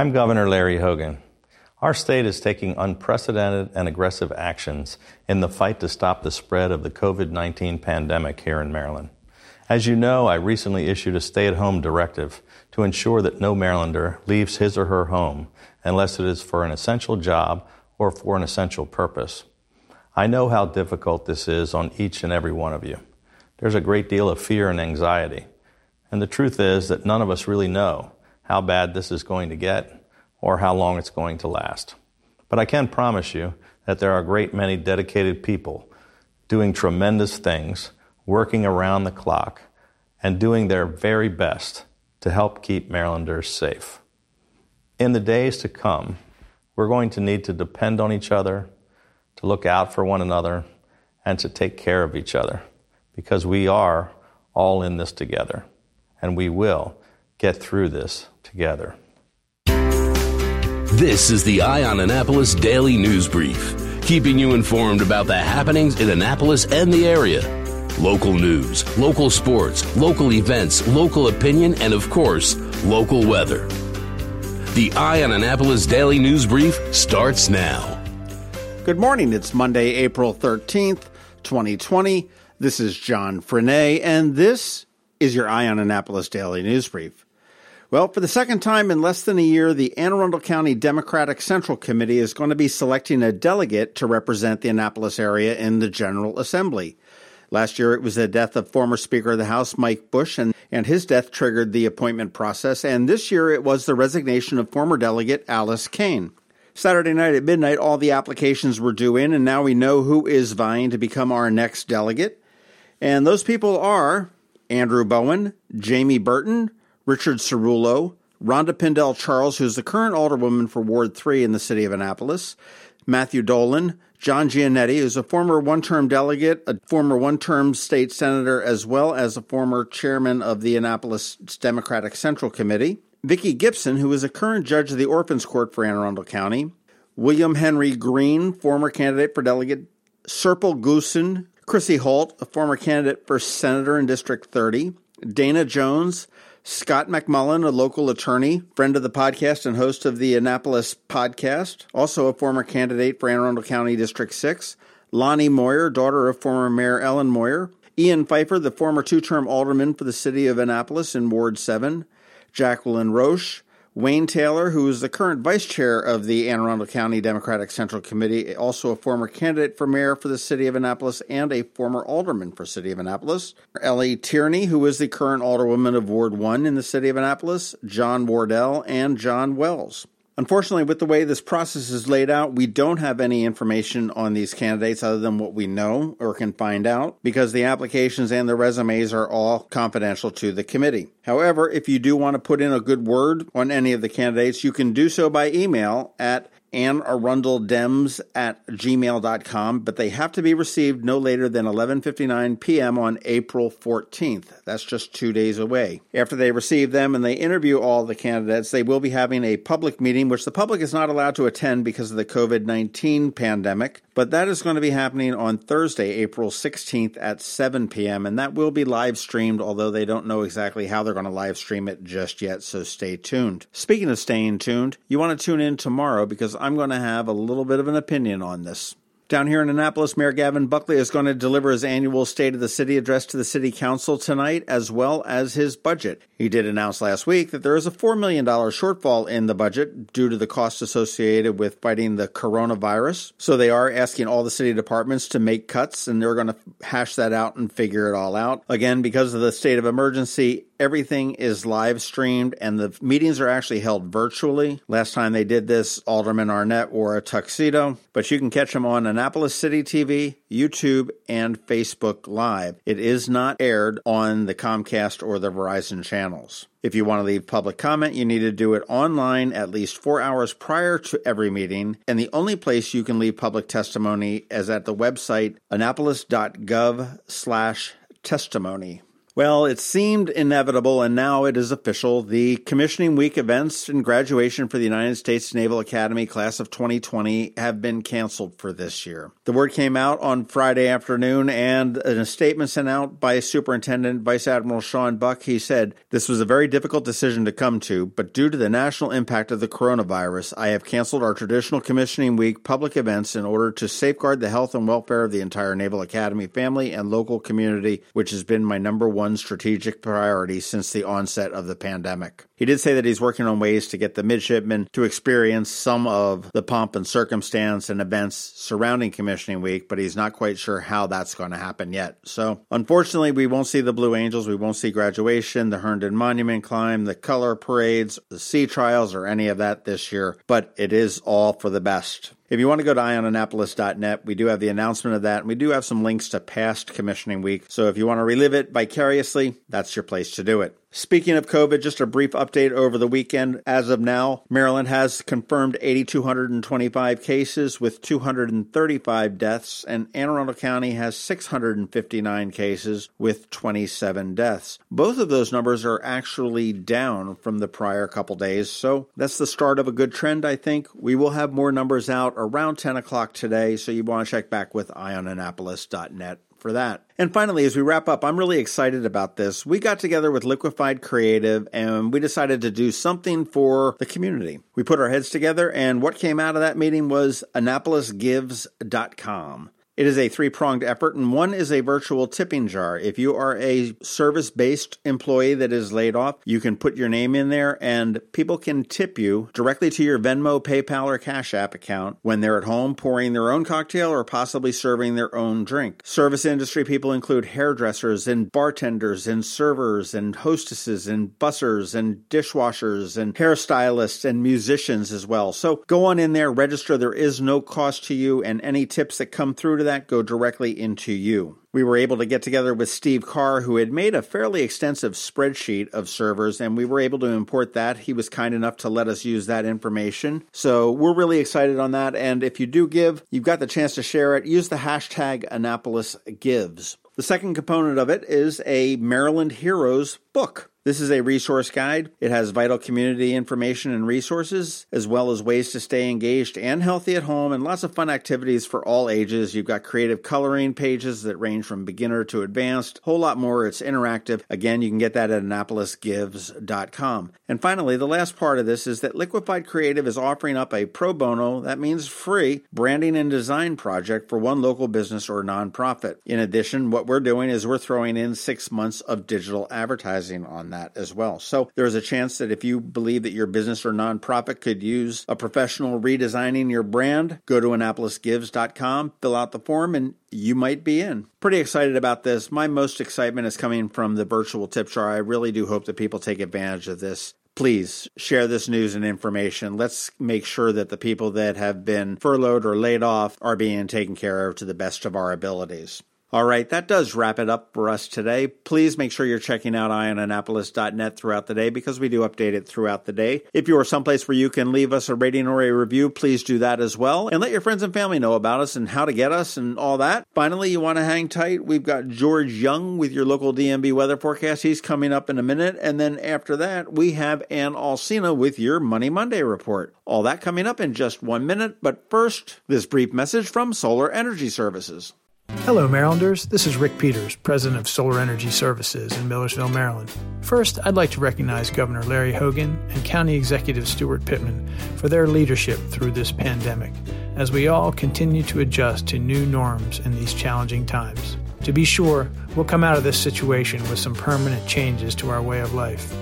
I'm Governor Larry Hogan. Our state is taking unprecedented and aggressive actions in the fight to stop the spread of the COVID 19 pandemic here in Maryland. As you know, I recently issued a stay at home directive to ensure that no Marylander leaves his or her home unless it is for an essential job or for an essential purpose. I know how difficult this is on each and every one of you. There's a great deal of fear and anxiety. And the truth is that none of us really know how bad this is going to get or how long it's going to last. But I can promise you that there are a great many dedicated people doing tremendous things, working around the clock, and doing their very best to help keep Marylanders safe. In the days to come, we're going to need to depend on each other, to look out for one another, and to take care of each other because we are all in this together and we will get through this together. This is the Eye on Annapolis Daily News Brief, keeping you informed about the happenings in Annapolis and the area. Local news, local sports, local events, local opinion, and of course, local weather. The Eye on Annapolis Daily News Brief starts now. Good morning. It's Monday, April 13th, 2020. This is John Frenaye, and this is your Eye on Annapolis Daily News Brief. Well, for the second time in less than a year, the Anne Arundel County Democratic Central Committee is going to be selecting a delegate to represent the Annapolis area in the General Assembly. Last year, it was the death of former Speaker of the House Mike Busch, and, and his death triggered the appointment process. And this year, it was the resignation of former delegate Alice Cain. Saturday night at midnight, all the applications were due in, and now we know who is vying to become our next delegate. And those people are Andrew Bowen, Jamie Burton, Richard Cerullo, Rhonda Pindell Charles, who's the current alderwoman for Ward 3 in the city of Annapolis, Matthew Dolan, John Giannetti, who's a former one term delegate, a former one term state senator, as well as a former chairman of the Annapolis Democratic Central Committee, Vicki Gibson, who is a current judge of the Orphans Court for Anne Arundel County, William Henry Green, former candidate for delegate, Serpil Goosen, Chrissy Holt, a former candidate for senator in District 30, Dana Jones, Scott McMullen, a local attorney, friend of the podcast and host of the Annapolis podcast, also a former candidate for Anne Arundel County District 6, Lonnie Moyer, daughter of former Mayor Ellen Moyer, Ian Pfeiffer, the former two term alderman for the city of Annapolis in Ward 7, Jacqueline Roche, Wayne Taylor, who is the current vice chair of the Anne Arundel County Democratic Central Committee, also a former candidate for mayor for the city of Annapolis and a former alderman for city of Annapolis. Elly Tierney, who is the current alderwoman of Ward 1 in the city of Annapolis, John Wardell, and John Wells. Unfortunately, with the way this process is laid out, we don't have any information on these candidates other than what we know or can find out because the applications and the resumes are all confidential to the committee. However, if you do want to put in a good word on any of the candidates, you can do so by email at and arundeldems at gmail.com, but they have to be received no later than 11.59 p.m. on April 14th. That's just two days away. After they receive them and they interview all the candidates, they will be having a public meeting, which the public is not allowed to attend because of the COVID-19 pandemic, but that is going to be happening on Thursday, April 16th at 7 p.m., and that will be live streamed, although they don't know exactly how they're going to live stream it just yet, so stay tuned. Speaking of staying tuned, you want to tune in tomorrow because I'm going to have a little bit of an opinion on this. Down here in Annapolis, Mayor Gavin Buckley is going to deliver his annual State of the City address to the City Council tonight, as well as his budget. He did announce last week that there is a $4 million shortfall in the budget due to the costs associated with fighting the coronavirus. So they are asking all the city departments to make cuts, and they're going to hash that out and figure it all out. Again, because of the state of emergency, everything is live streamed and the meetings are actually held virtually. Last time they did this, Alderman Arnett wore a tuxedo, but you can catch him on Annapolis City TV, YouTube, and Facebook Live. It is not aired on the Comcast or the Verizon channels. If you want to leave public comment, you need to do it online at least four hours prior to every meeting. And the only place you can leave public testimony is at the website annapolis.gov slash testimony. Well, it seemed inevitable, and now it is official. The commissioning week events and graduation for the United States Naval Academy class of 2020 have been canceled for this year. The word came out on Friday afternoon, and in a statement sent out by Superintendent Vice Admiral Sean Buck, he said, This was a very difficult decision to come to, but due to the national impact of the coronavirus, I have canceled our traditional commissioning week public events in order to safeguard the health and welfare of the entire Naval Academy family and local community, which has been my number one one strategic priority since the onset of the pandemic. He did say that he's working on ways to get the midshipmen to experience some of the pomp and circumstance and events surrounding Commissioning Week, but he's not quite sure how that's going to happen yet. So, unfortunately, we won't see the Blue Angels, we won't see graduation, the Herndon Monument climb, the color parades, the sea trials, or any of that this year, but it is all for the best. If you want to go to eyeonannapolis.net, we do have the announcement of that, and we do have some links to past commissioning week. So if you want to relive it vicariously, that's your place to do it. Speaking of COVID, just a brief update over the weekend. As of now, Maryland has confirmed 8,225 cases with 235 deaths, and Anne Arundel County has 659 cases with 27 deaths. Both of those numbers are actually down from the prior couple days, so that's the start of a good trend, I think. We will have more numbers out around 10 o'clock today, so you want to check back with eyeonannapolis.net for that. And finally, as we wrap up, I'm really excited about this. We got together with Liquified Creative and we decided to do something for the community. We put our heads together, and what came out of that meeting was AnnapolisGives.com. It is a three pronged effort, and one is a virtual tipping jar. If you are a service based employee that is laid off, you can put your name in there, and people can tip you directly to your Venmo, PayPal, or Cash App account when they're at home pouring their own cocktail or possibly serving their own drink. Service industry people include hairdressers and bartenders and servers and hostesses and bussers and dishwashers and hairstylists and musicians as well. So go on in there, register. There is no cost to you, and any tips that come through to that go directly into you. We were able to get together with Steve Carr, who had made a fairly extensive spreadsheet of servers, and we were able to import that. He was kind enough to let us use that information. So we're really excited on that. And if you do give, you've got the chance to share it. Use the hashtag Annapolis Gives. The second component of it is a Maryland Heroes book. This is a resource guide. It has vital community information and resources, as well as ways to stay engaged and healthy at home, and lots of fun activities for all ages. You've got creative coloring pages that range from beginner to advanced, whole lot more. It's interactive. Again, you can get that at AnnapolisGives.com. And finally, the last part of this is that Liquified Creative is offering up a pro bono, that means free, branding and design project for one local business or nonprofit. In addition, what we're doing is we're throwing in six months of digital advertising on that as well. So there's a chance that if you believe that your business or nonprofit could use a professional redesigning your brand, go to AnnapolisGives.com, fill out the form, and you might be in. Pretty excited about this. My most excitement is coming from the virtual tip jar. I really do hope that people take advantage of this please share this news and information. Let's make sure that the people that have been furloughed or laid off are being taken care of to the best of our abilities. All right, that does wrap it up for us today. Please make sure you're checking out eyeonannapolis.net throughout the day because we do update it throughout the day. If you are someplace where you can leave us a rating or a review, please do that as well. And let your friends and family know about us and how to get us and all that. Finally, you want to hang tight? We've got George Young with your local DMV weather forecast. He's coming up in a minute. And then after that, we have Ann Alsina with your Money Monday report. All that coming up in just one minute. But first, this brief message from Solar Energy Services. Hello, Marylanders. This is Rick Peters, President of Solar Energy Services in Millersville, Maryland. First, I'd like to recognize Governor Larry Hogan and County Executive Steuart Pittman for their leadership through this pandemic, as we all continue to adjust to new norms in these challenging times. To be sure, we'll come out of this situation with some permanent changes to our way of life,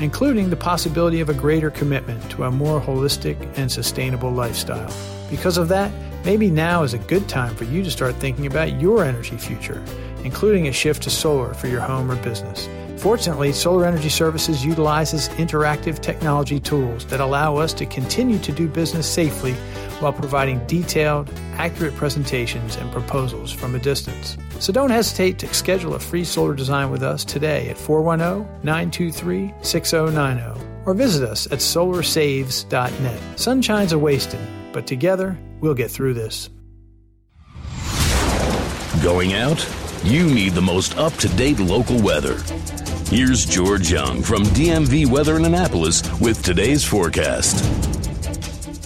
including the possibility of a greater commitment to a more holistic and sustainable lifestyle. Because of that, Maybe now is a good time for you to start thinking about your energy future, including a shift to solar for your home or business. Fortunately, Solar Energy Services utilizes interactive technology tools that allow us to continue to do business safely while providing detailed, accurate presentations and proposals from a distance. So don't hesitate to schedule a free solar design with us today at 410 923 6090 or visit us at solarsaves.net. Sunshine's a wasting, but together we'll get through this. Going out? you need the most up to date local weather. Here's George Young from DMV Weather in Annapolis with today's forecast.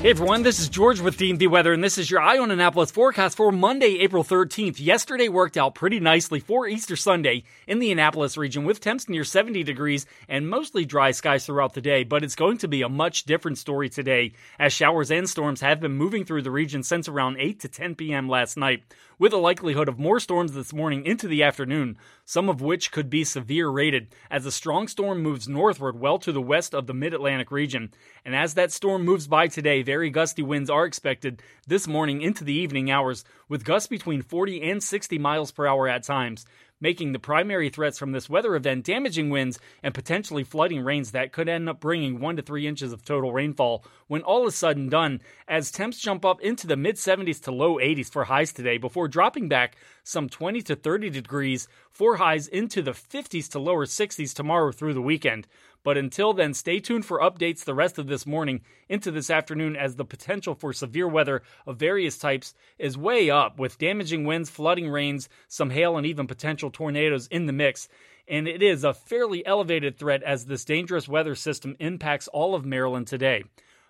Hey everyone, this is George with DMV Weather, and this is your Eye on Annapolis forecast for Monday, April 13th. Yesterday worked out pretty nicely for Easter Sunday in the Annapolis region with temps near 70 degrees and mostly dry skies throughout the day, but it's going to be a much different story today as showers and storms have been moving through the region since around 8 to 10 p.m. last night with a likelihood of more storms this morning into the afternoon, some of which could be severe rated, as a strong storm moves northward well to the west of the mid Atlantic region. And as that storm moves by today, very gusty winds are expected this morning into the evening hours, with gusts between 40 and 60 miles per hour at times making the primary threats from this weather event damaging winds and potentially flooding rains that could end up bringing 1 to 3 inches of total rainfall when all is said and done, as temps jump up into the mid 70s to low 80s for highs today before dropping back some 20 to 30 degrees for highs into the 50s to lower 60s tomorrow through the weekend. But until then, stay tuned for updates the rest of this morning into this afternoon as the potential for severe weather of various types is way up with damaging winds, flooding rains, some hail, and even potential tornadoes in the mix. And it is a fairly elevated threat as this dangerous weather system impacts all of Maryland today.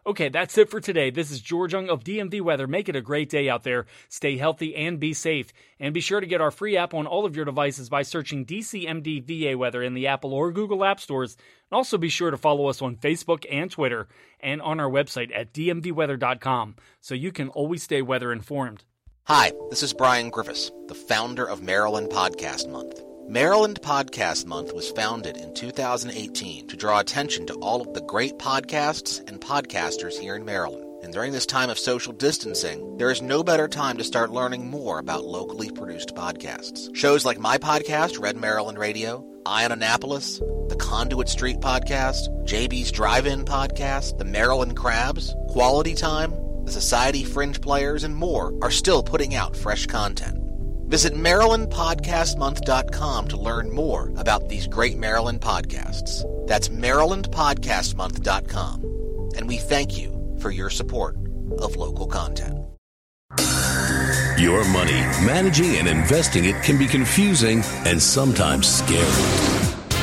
Okay, that's it for today. This is George Young of DMV Weather. Make it a great day out there. Stay healthy and be safe. And be sure to get our free app on all of your devices by searching DCMD VA Weather in the Apple or Google App Stores. And also be sure to follow us on Facebook and Twitter and on our website at dmvweather.com so you can always stay weather informed. Hi, this is Brian Griffiths, the founder of Maryland Podcast Month. Maryland Podcast Month was founded in 2018 to draw attention to all of the great podcasts and podcasters here in Maryland. And during this time of social distancing, there is no better time to start learning more about locally produced podcasts. Shows like my podcast, Red Maryland Radio, Eye on Annapolis, the Conduit Street Podcast, JB's Drive-In Podcast, the Maryland Crabs, Quality Time, the Society Fringe Players, and more are still putting out fresh content. Visit MarylandPodcastMonth.com to learn more about these great Maryland podcasts. That's MarylandPodcastMonth.com. And we thank you for your support of local content. Your money, managing and investing it can be confusing and sometimes scary.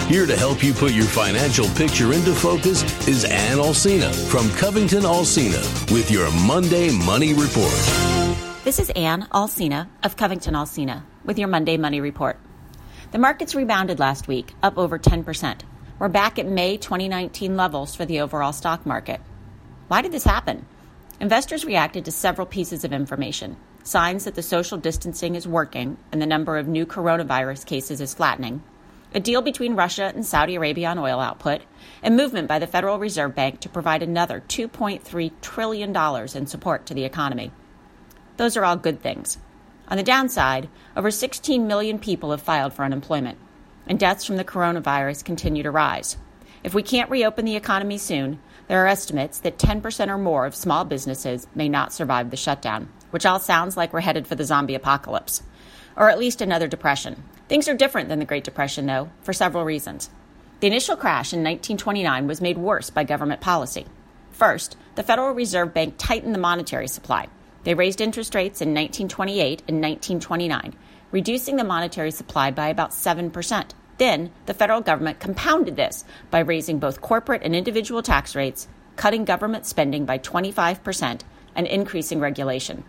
Here to help you put your financial picture into focus is Ann Alsina from Covington Alsina with your Monday Money Report. This is Ann Alsina of Covington Alsina with your Monday Money Report. The markets rebounded last week, up over 10%. We're back at May 2019 levels for the overall stock market. Why did this happen? Investors reacted to several pieces of information signs that the social distancing is working and the number of new coronavirus cases is flattening, a deal between Russia and Saudi Arabia on oil output, and movement by the Federal Reserve Bank to provide another $2.3 trillion in support to the economy. Those are all good things. On the downside, over 16 million people have filed for unemployment, and deaths from the coronavirus continue to rise. If we can't reopen the economy soon, there are estimates that 10% or more of small businesses may not survive the shutdown, which all sounds like we're headed for the zombie apocalypse, or at least another depression. Things are different than the Great Depression, though, for several reasons. The initial crash in 1929 was made worse by government policy. First, the Federal Reserve Bank tightened the monetary supply they raised interest rates in 1928 and 1929, reducing the monetary supply by about 7%. Then, the federal government compounded this by raising both corporate and individual tax rates, cutting government spending by 25%, and increasing regulation.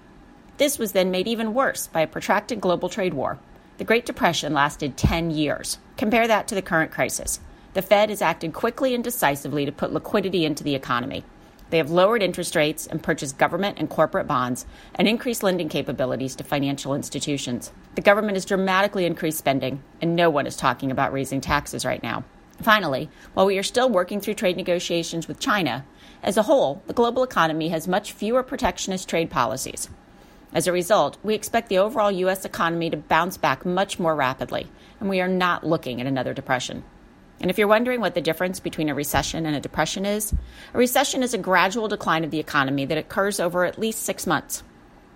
This was then made even worse by a protracted global trade war. The Great Depression lasted 10 years. Compare that to the current crisis. The Fed has acted quickly and decisively to put liquidity into the economy. They have lowered interest rates and purchased government and corporate bonds and increased lending capabilities to financial institutions. The government has dramatically increased spending, and no one is talking about raising taxes right now. Finally, while we are still working through trade negotiations with China, as a whole, the global economy has much fewer protectionist trade policies. As a result, we expect the overall U.S. economy to bounce back much more rapidly, and we are not looking at another depression. And if you're wondering what the difference between a recession and a depression is, a recession is a gradual decline of the economy that occurs over at least six months.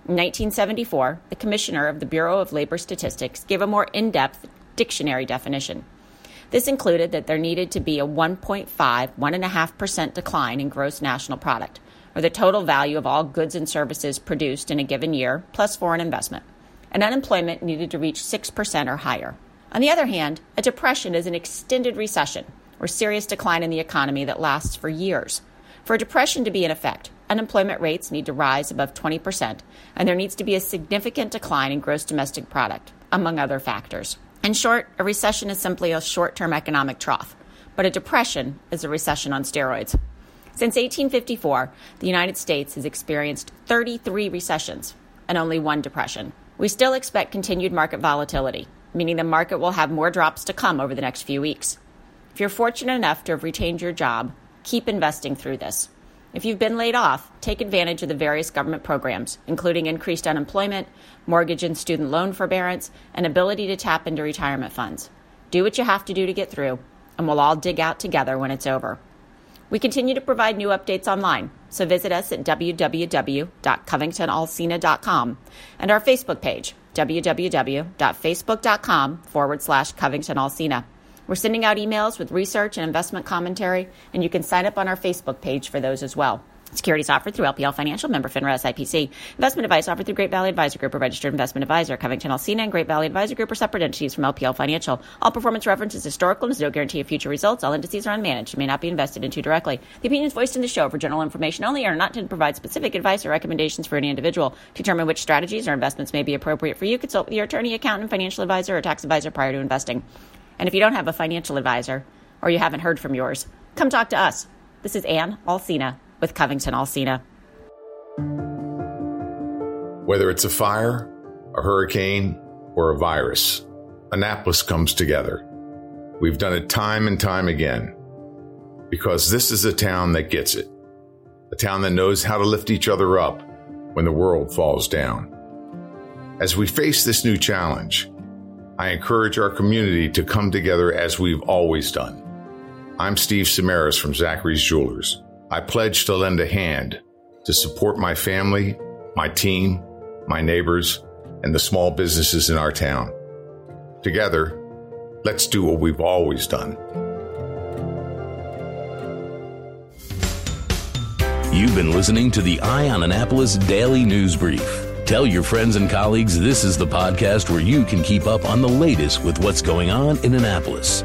In 1974, the commissioner of the Bureau of Labor Statistics gave a more in depth dictionary definition. This included that there needed to be a 1.5, 1.5% decline in gross national product, or the total value of all goods and services produced in a given year, plus foreign investment and unemployment needed to reach 6% or higher. On the other hand, a depression is an extended recession or serious decline in the economy that lasts for years. For a depression to be in effect, unemployment rates need to rise above 20%, and there needs to be a significant decline in gross domestic product, among other factors. In short, a recession is simply a short term economic trough, but a depression is a recession on steroids. Since 1854, the United States has experienced 33 recessions and only one depression. We still expect continued market volatility, meaning the market will have more drops to come over the next few weeks. If you're fortunate enough to have retained your job, keep investing through this. If you've been laid off, take advantage of the various government programs, including increased unemployment, mortgage and student loan forbearance, and ability to tap into retirement funds. Do what you have to do to get through, and we'll all dig out together when it's over. We continue to provide new updates online, so visit us at www.covingtonalsina.com and our Facebook page, www.facebook.com forward slash covingtonalsina. We're sending out emails with research and investment commentary, and you can sign up on our Facebook page for those as well. Securities offered through LPL Financial, member FINRA SIPC. Investment advice offered through Great Valley Advisor Group, a registered investment advisor. Covington Alsina and Great Valley Advisor Group are separate entities from LPL Financial. All performance reference is historical and is no guarantee of future results. All indices are unmanaged and may not be invested into directly. The opinions voiced in the show for general information only and are not to provide specific advice or recommendations for any individual. To determine which strategies or investments may be appropriate for you, consult with your attorney, accountant, financial advisor, or tax advisor prior to investing. And if you don't have a financial advisor or you haven't heard from yours, come talk to us. This is Ann Alsina with Covington Alsina. Whether it's a fire, a hurricane, or a virus, Annapolis comes together. We've done it time and time again because this is a town that gets it, a town that knows how to lift each other up when the world falls down. As we face this new challenge, I encourage our community to come together as we've always done. I'm Steve Samaras from Zachary's Jewelers. I pledge to lend a hand to support my family, my team, my neighbors, and the small businesses in our town. Together, let's do what we've always done. You've been listening to the Eye on Annapolis Daily News Brief. Tell your friends and colleagues this is the podcast where you can keep up on the latest with what's going on in Annapolis.